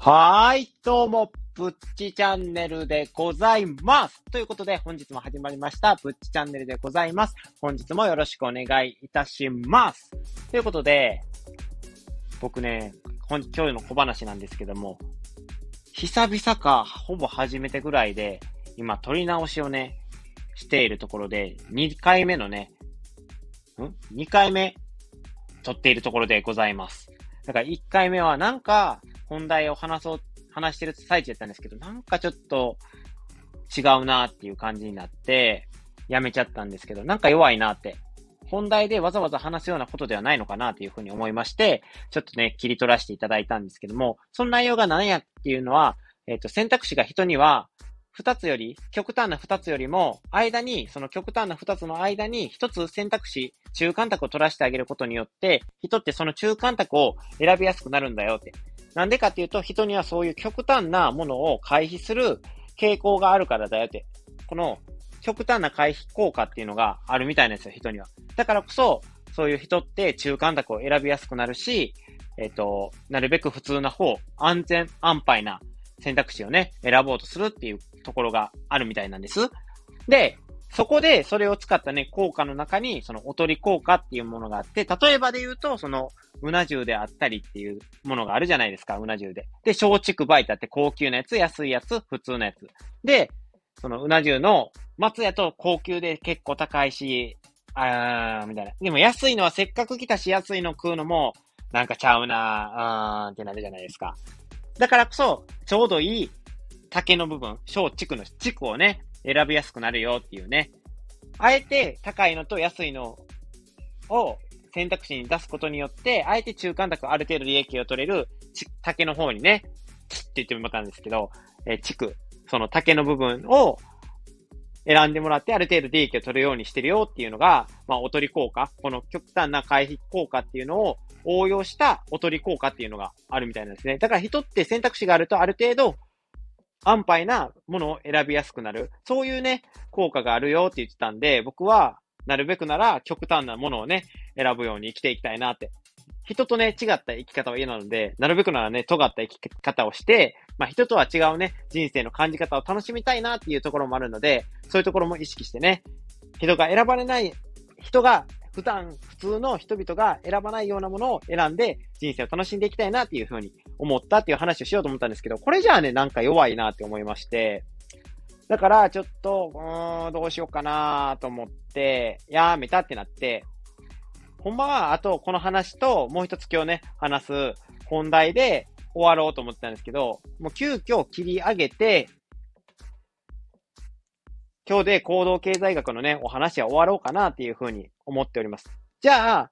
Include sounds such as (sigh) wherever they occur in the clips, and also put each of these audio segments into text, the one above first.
はい、どうも、ぶっちチャンネルでございます。ということで、本日も始まりました、ぶっちチャンネルでございます。本日もよろしくお願いいたします。ということで、僕ね、今日の小話なんですけども、久々か、ほぼ初めてぐらいで、今、撮り直しをね、しているところで、2回目のね、ん ?2 回目、撮っているところでございます。だから1回目はなんか、本題を話そう、話してる最中やったんですけど、なんかちょっと違うなっていう感じになって、やめちゃったんですけど、なんか弱いなって。本題でわざわざ話すようなことではないのかなというふうに思いまして、ちょっとね、切り取らせていただいたんですけども、その内容が何やっていうのは、えっ、ー、と、選択肢が人には、二つより、極端な二つよりも、間に、その極端な二つの間に、一つ選択肢、中間択を取らせてあげることによって、人ってその中間択を選びやすくなるんだよって。なんでかっていうと、人にはそういう極端なものを回避する傾向があるからだよって。この極端な回避効果っていうのがあるみたいなんですよ、人には。だからこそ、そういう人って中間択を選びやすくなるし、えっ、ー、と、なるべく普通な方、安全、安牌な選択肢をね、選ぼうとするっていうところがあるみたいなんです。で、そこでそれを使ったね、効果の中に、そのおとり効果っていうものがあって、例えばで言うと、その、うな重であったりっていうものがあるじゃないですか、うな重で。で、松竹梅ってあって高級なやつ、安いやつ、普通のやつ。で、そのうな重の松屋と高級で結構高いし、あー、みたいな。でも安いのはせっかく来たし安いの食うのも、なんかちゃうなー、ーってなるじゃないですか。だからこそ、ちょうどいい竹の部分、小竹の竹をね、選びやすくなるよっていうね。あえて高いのと安いのを選択肢に出すことによって、あえて中間択ある程度利益を取れる、竹の方にね、チって言ってもらったんですけど、えー、地区、その竹の部分を選んでもらってある程度利益を取るようにしてるよっていうのが、まあ、おとり効果、この極端な回避効果っていうのを応用したおとり効果っていうのがあるみたいなんですね。だから人って選択肢があるとある程度安牌なものを選びやすくなる。そういうね、効果があるよって言ってたんで、僕はなるべくなら極端なものをね、選ぶように生きていきたいなって。人とね、違った生き方は嫌なので、なるべくならね、尖った生き方をして、まあ人とは違うね、人生の感じ方を楽しみたいなっていうところもあるので、そういうところも意識してね、人が選ばれない、人が普段、普通の人々が選ばないようなものを選んで人生を楽しんでいきたいなっていうふうに思ったっていう話をしようと思ったんですけど、これじゃあね、なんか弱いなって思いまして、だから、ちょっと、うーん、どうしようかなと思って、やめたってなって、ほんまは、あと、この話と、もう一つ今日ね、話す本題で終わろうと思ってたんですけど、もう急遽切り上げて、今日で行動経済学のね、お話は終わろうかなっていうふうに思っております。じゃあ、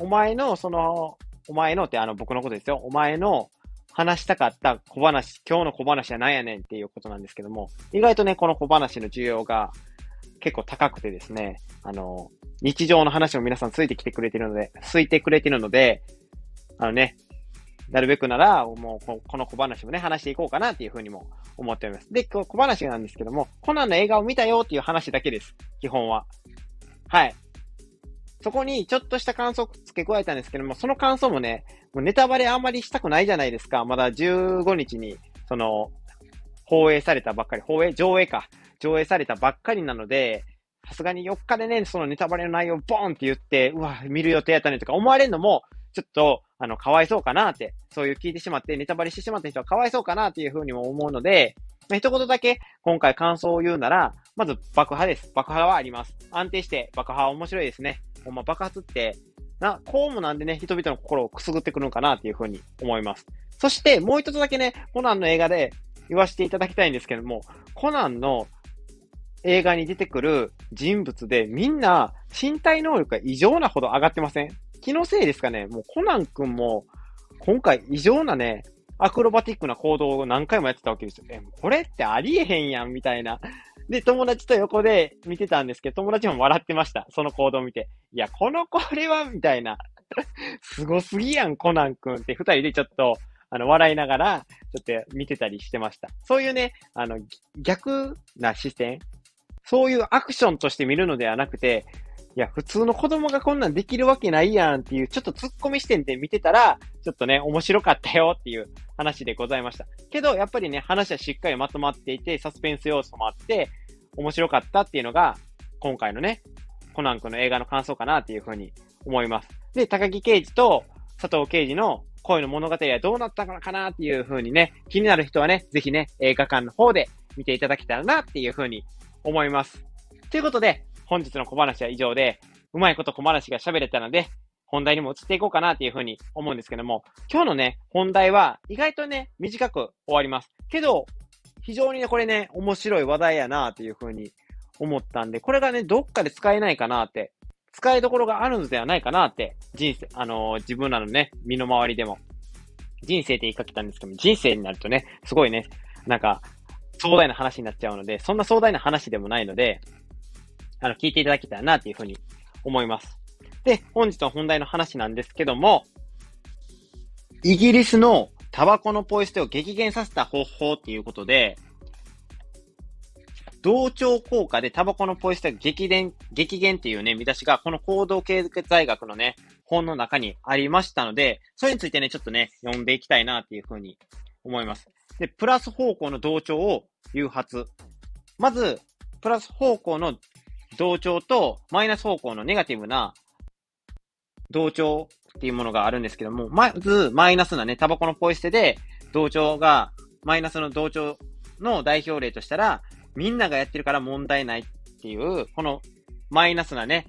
お前の、その、お前のってあの僕のことですよ。お前の話したかった小話、今日の小話は何やねんっていうことなんですけども、意外とね、この小話の需要が結構高くてですね、あの、日常の話も皆さんついてきてくれてるので、ついてくれてるので、あのね、なるべくなら、もうこの小話もね、話していこうかなっていうふうにも思っております。で、小話なんですけども、コナンの映画を見たよっていう話だけです。基本は。はい。そこにちょっとした感想を付け加えたんですけども、その感想もね、もうネタバレあんまりしたくないじゃないですか。まだ15日に、その、放映されたばっかり、放映、上映か。上映されたばっかりなので、さすがに4日でね、そのネタバレの内容をボーンって言って、うわ、見る予定やったねとか思われるのも、ちょっと、あの、かわいそうかなって、そういう聞いてしまって、ネタバレしてしまった人はかわいそうかなっていうふうにも思うので、まあ、一言だけ今回感想を言うなら、まず爆破です。爆破はあります。安定して爆破は面白いですね。ほんま爆発って、な、こうもなんでね、人々の心をくすぐってくるのかなっていうふうに思います。そしてもう一つだけね、コナンの映画で言わせていただきたいんですけども、コナンの映画に出てくる人物でみんな身体能力が異常なほど上がってません？気のせいですかね？もうコナン君も今回異常なね、アクロバティックな行動を何回もやってたわけですよ。え、これってありえへんやん、みたいな。で、友達と横で見てたんですけど、友達も笑ってました。その行動を見て。いや、このこれは、みたいな。(laughs) すごすぎやん、コナン君って二人でちょっと、あの、笑いながら、ちょっと見てたりしてました。そういうね、あの、逆な視点、そういうアクションとして見るのではなくて、いや、普通の子供がこんなんできるわけないやんっていう、ちょっと突っ込み視点で見てたら、ちょっとね、面白かったよっていう話でございました。けど、やっぱりね、話はしっかりまとまっていて、サスペンス要素もあって、面白かったっていうのが、今回のね、コナン君の映画の感想かなっていうふうに思います。で、高木刑事と佐藤刑事の恋の物語はどうなったのかなっていうふうにね、気になる人はね、ぜひね、映画館の方で見ていただけたらなっていうふうに思います。ということで、本日の小話は以上で、うまいこと小話が喋れたので、本題にも移っていこうかなっていうふうに思うんですけども、今日のね、本題は意外とね、短く終わります。けど、非常にね、これね、面白い話題やなっていうふうに思ったんで、これがね、どっかで使えないかなって、使いどころがあるのではないかなって、人生、あのー、自分らのね、身の回りでも、人生って言いかけたんですけども、人生になるとね、すごいね、なんか、壮大な話になっちゃうので、そんな壮大な話でもないので、あの、聞いていただけたらな、というふうに思います。で、本日の本題の話なんですけども、イギリスのタバコのポイ捨てを激減させた方法っていうことで、同調効果でタバコのポイ捨てが激減、激減っていうね、見出しがこの行動経済学のね、本の中にありましたので、それについてね、ちょっとね、読んでいきたいなっていうふうに思います。で、プラス方向の同調を誘発。まず、プラス方向の同調とマイナス方向のネガティブな同調っていうものがあるんですけども、まず、マイナスなね、タバコのポイ捨てで、同調が、マイナスの同調の代表例としたら、みんながやってるから問題ないっていう、このマイナスなね、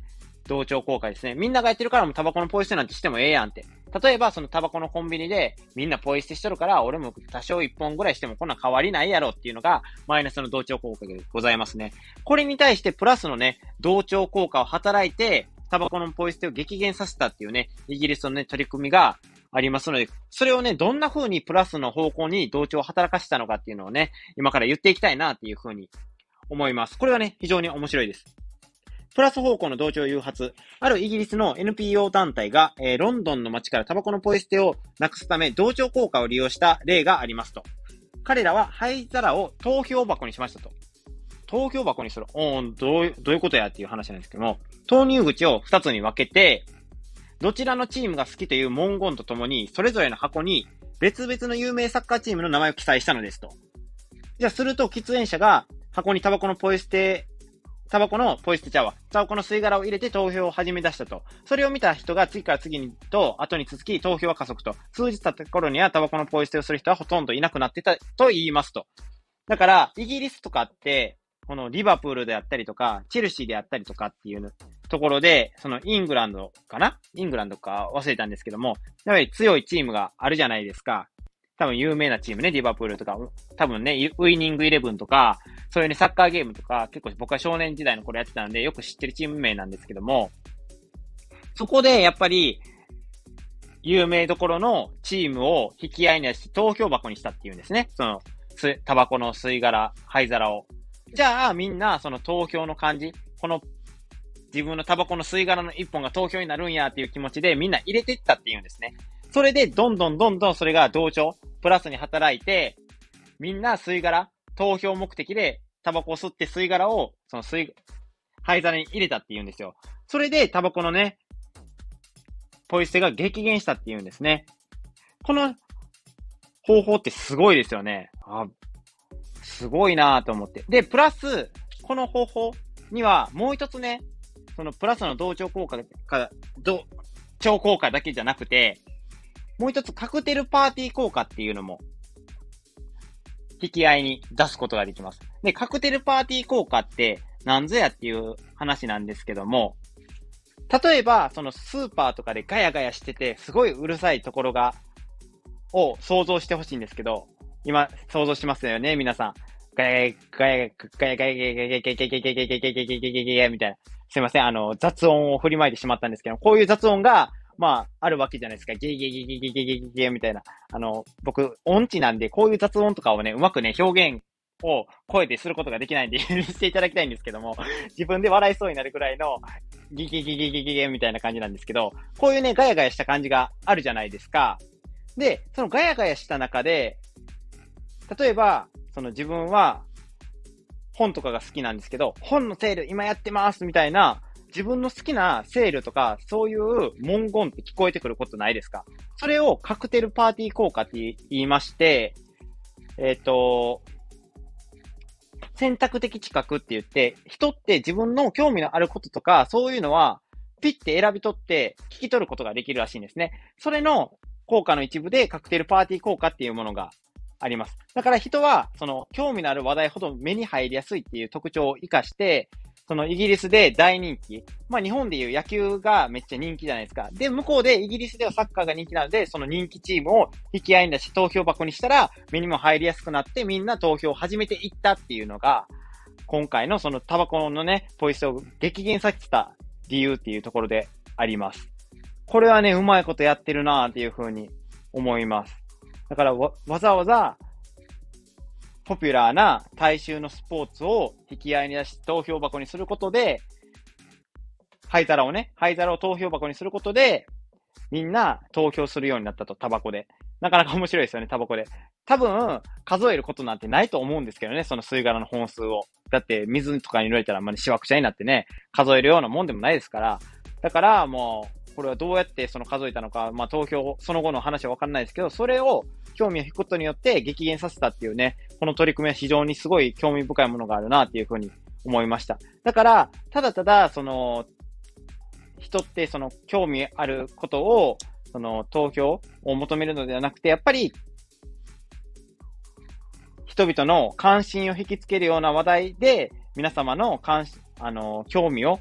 同調効果ですね。みんながやってるからもうタバコのポイ捨てなんてしてもええやんって。例えば、そのタバコのコンビニで、みんなポイ捨てしとるから、俺も多少1本ぐらいしてもこんな変わりないやろっていうのが、マイナスの同調効果でございますね。これに対して、プラスのね、同調効果を働いて、タバコのポイ捨てを激減させたっていうね、イギリスのね、取り組みがありますので、それをね、どんな風にプラスの方向に同調を働かせたのかっていうのをね、今から言っていきたいなっていう風に思います。これはね、非常に面白いです。プラス方向の同調誘発。あるイギリスの NPO 団体が、えー、ロンドンの街からタバコのポイ捨てをなくすため同調効果を利用した例がありますと。彼らは灰皿を投票箱にしましたと。投票箱にする。おー、どう、どういうことやっていう話なんですけども、投入口を2つに分けて、どちらのチームが好きという文言とともに、それぞれの箱に別々の有名サッカーチームの名前を記載したのですと。じゃあ、すると喫煙者が箱にタバコのポイ捨てタバコのポイ捨てちゃうわ。タバコの吸い殻を入れて投票を始め出したと。それを見た人が次から次にと後に続き投票は加速と。数日経った頃にはタバコのポイ捨てをする人はほとんどいなくなってたと言いますと。だから、イギリスとかって、このリバプールであったりとか、チェルシーであったりとかっていうところで、そのイングランドかな？イングランドか？忘れたんですけども、やはり強いチームがあるじゃないですか。多分有名なチームね、リバプールとか、多分ね、ウイニングイレブンとか、そういうね、サッカーゲームとか、結構僕は少年時代の頃やってたんで、よく知ってるチーム名なんですけども、そこでやっぱり、有名どころのチームを引き合いにして投票箱にしたっていうんですね。その、タバコの吸い殻、灰皿を。じゃあ、みんな、その投票の感じ、この、自分のタバコの吸い殻の一本が投票になるんやっていう気持ちでみんな入れていったっていうんですね。それで、どんどんどんどんそれが同調、プラスに働いて、みんな吸い殻、投票目的でタバコを吸って吸い殻を、その吸い、灰皿に入れたって言うんですよ。それでタバコのね、ポイ捨てが激減したって言うんですね。この方法ってすごいですよね。あ、すごいなと思って。で、プラス、この方法にはもう一つね、そのプラスの同調効果か、同調効果だけじゃなくて、もう一つカクテルパーティー効果っていうのも、引き合いに出すことができます。で、カクテルパーティー効果って何ぞやっていう話なんですけども、例えば、そのスーパーとかでガヤガヤしてて、すごいうるさいところが、を想像してほしいんですけど、今、想像しますよね、皆さん。ガヤガヤ、ガヤガヤ、ガヤガヤ、ガヤガヤ、ガヤガヤ、ガヤガヤ、ガヤガヤ、ガヤガヤ、みたいな。すいません、あの、雑音を振りまいてしまったんですけど、こういう雑音が、まあ、あるわけじゃないですか。ゲーゲゲゲゲゲゲゲみたいな。あの、僕、音痴なんで、こういう雑音とかをね、うまくね、表現を声ですることができないんでしていただきたいんですけども、自分で笑いそうになるくらいの、ギギギギギギギみたいな感じなんですけど、こういうね、ガヤガヤした感じがあるじゃないですか。で、そのガヤガヤした中で、例えば、その自分は、本とかが好きなんですけど、本のセール今やってますみたいな自分の好きなセールとか、そういう文言って聞こえてくることないですか？それをカクテルパーティー効果って言いまして、えっ、ー、と、選択的知覚って言って、人って自分の興味のあることとか、そういうのは、ピッて選び取って聞き取ることができるらしいんですね。それの効果の一部でカクテルパーティー効果っていうものがあります。だから人は、その、興味のある話題ほど目に入りやすいっていう特徴を活かして、そのイギリスで大人気。まあ日本でいう野球がめっちゃ人気じゃないですか。で、向こうでイギリスではサッカーが人気なので、その人気チームを引き合いに出し投票箱にしたら、目にも入りやすくなってみんな投票を始めていったっていうのが、今回のそのタバコのね、ポイストを激減させた理由っていうところであります。これはね、うまいことやってるなーっていうふうに思います。だからわ、ざわざポピュラーな大衆のスポーツを引き合いに出し投票箱にすることで、灰皿をね、灰皿を投票箱にすることで、みんな投票するようになったと、タバコで。なかなか面白いですよね、タバコで。多分、数えることなんてないと思うんですけどね、その吸い殻の本数を。だって、水とかに濡れたら、まあ、しわくちゃになってね、数えるようなもんでもないですから。だから、もう、これはどうやってその数えたのか、まあ、投票、その後の話はわかんないですけど、それを興味を引くことによって激減させたっていうね、この取り組みは非常にすごい興味深いものがあるなっていうふうに思いました。だから、ただただ、その、人ってその興味あることを、その投票を求めるのではなくて、やっぱり、人々の関心を引きつけるような話題で、皆様の関心、あの、興味を、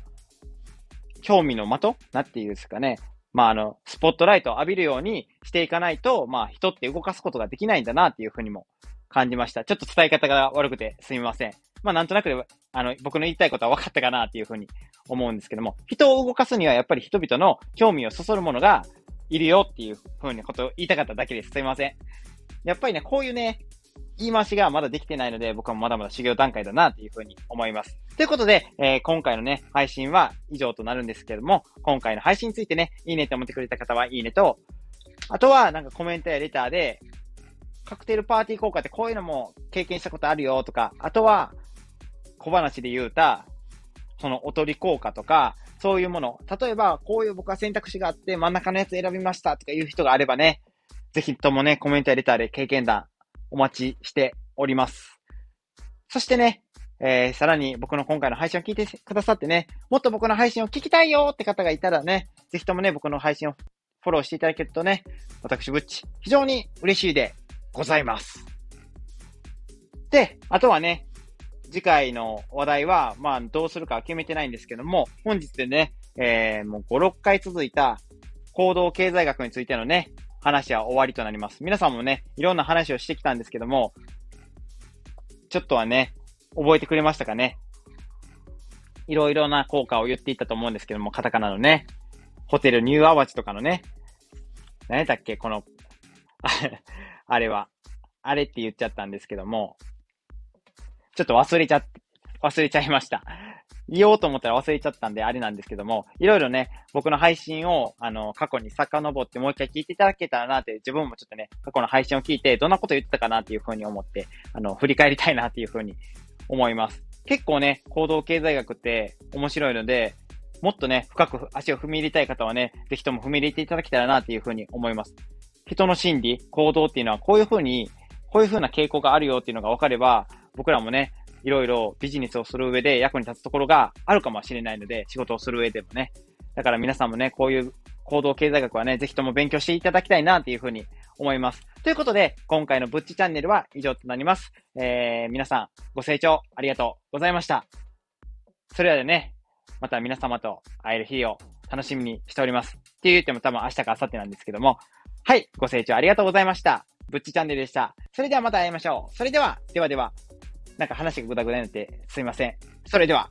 興味の的なっていうんですかね。まあ、あの、スポットライトを浴びるようにしていかないと、まあ、人って動かすことができないんだなっていうふうにも感じました。ちょっと伝え方が悪くてすみません。まあなんとなくであの、僕の言いたいことは分かったかなっていうふうに思うんですけども、人を動かすにはやっぱり人々の興味をそそるものがいるよっていうふうにことを言いたかっただけです。すいません。やっぱりね、こういうね、言い回しがまだできてないので、僕はまだまだ修行段階だなっていうふうに思います。ということで、えー、今回のね、配信は以上となるんですけども、今回の配信についてね、いいねって思ってくれた方はいいねと、あとはなんかコメントやレターで、カクテルパーティー効果ってこういうのも経験したことあるよとか、あとは小話で言うた、そのおとり効果とか、そういうもの。例えば、こういう僕は選択肢があって真ん中のやつ選びましたとかいう人があればね、ぜひともね、コメントやレターで経験談お待ちしております。そしてね、えー、さらに僕の今回の配信を聞いてくださってね、もっと僕の配信を聞きたいよって方がいたらね、ぜひともね、僕の配信をフォローしていただけるとね、私、ぶっち、非常に嬉しいでございます。で、あとはね、次回の話題は、まあ、どうするか決めてないんですけども、本日でね、えー、もう5、6回続いた行動経済学についてのね、話は終わりとなります。皆さんもね、いろんな話をしてきたんですけども、ちょっとはね、覚えてくれましたかね？いろいろな効果を言っていたと思うんですけども、カタカナのね、ホテルニューアワジとかのね、何だっけ？この (laughs) あれは。あれって言っちゃったんですけども、ちょっと忘れちゃ、忘れちゃいました。言おうと思ったら忘れちゃったんであれなんですけども、いろいろね、僕の配信を、あの、過去に遡ってもう一回聞いていただけたらなって、自分もちょっとね、過去の配信を聞いて、どんなこと言ってたかなっていうふうに思って、あの、振り返りたいなっていうふうに思います。結構ね、行動経済学って面白いので、もっとね、深く足を踏み入れたい方はね、ぜひとも踏み入れていただけたらなっていうふうに思います。人の心理、行動っていうのはこういうふうに、こういうふうな傾向があるよっていうのが分かれば、僕らもね、いろいろビジネスをする上で役に立つところがあるかもしれないので、仕事をする上でもね。だから皆さんもね、こういう行動経済学はね、ぜひとも勉強していただきたいなっていうふうに思います。ということで、今回のブッチチャンネルは以上となります。えー、皆さん、ご清聴ありがとうございました。それではね、また皆様と会える日を楽しみにしております。って言っても多分明日か明後日なんですけども、はい、ご清聴ありがとうございました。ぶっちチャンネルでした。それではまた会いましょう。それでは、ではでは、なんか話がぐだぐだになってすいません。それでは。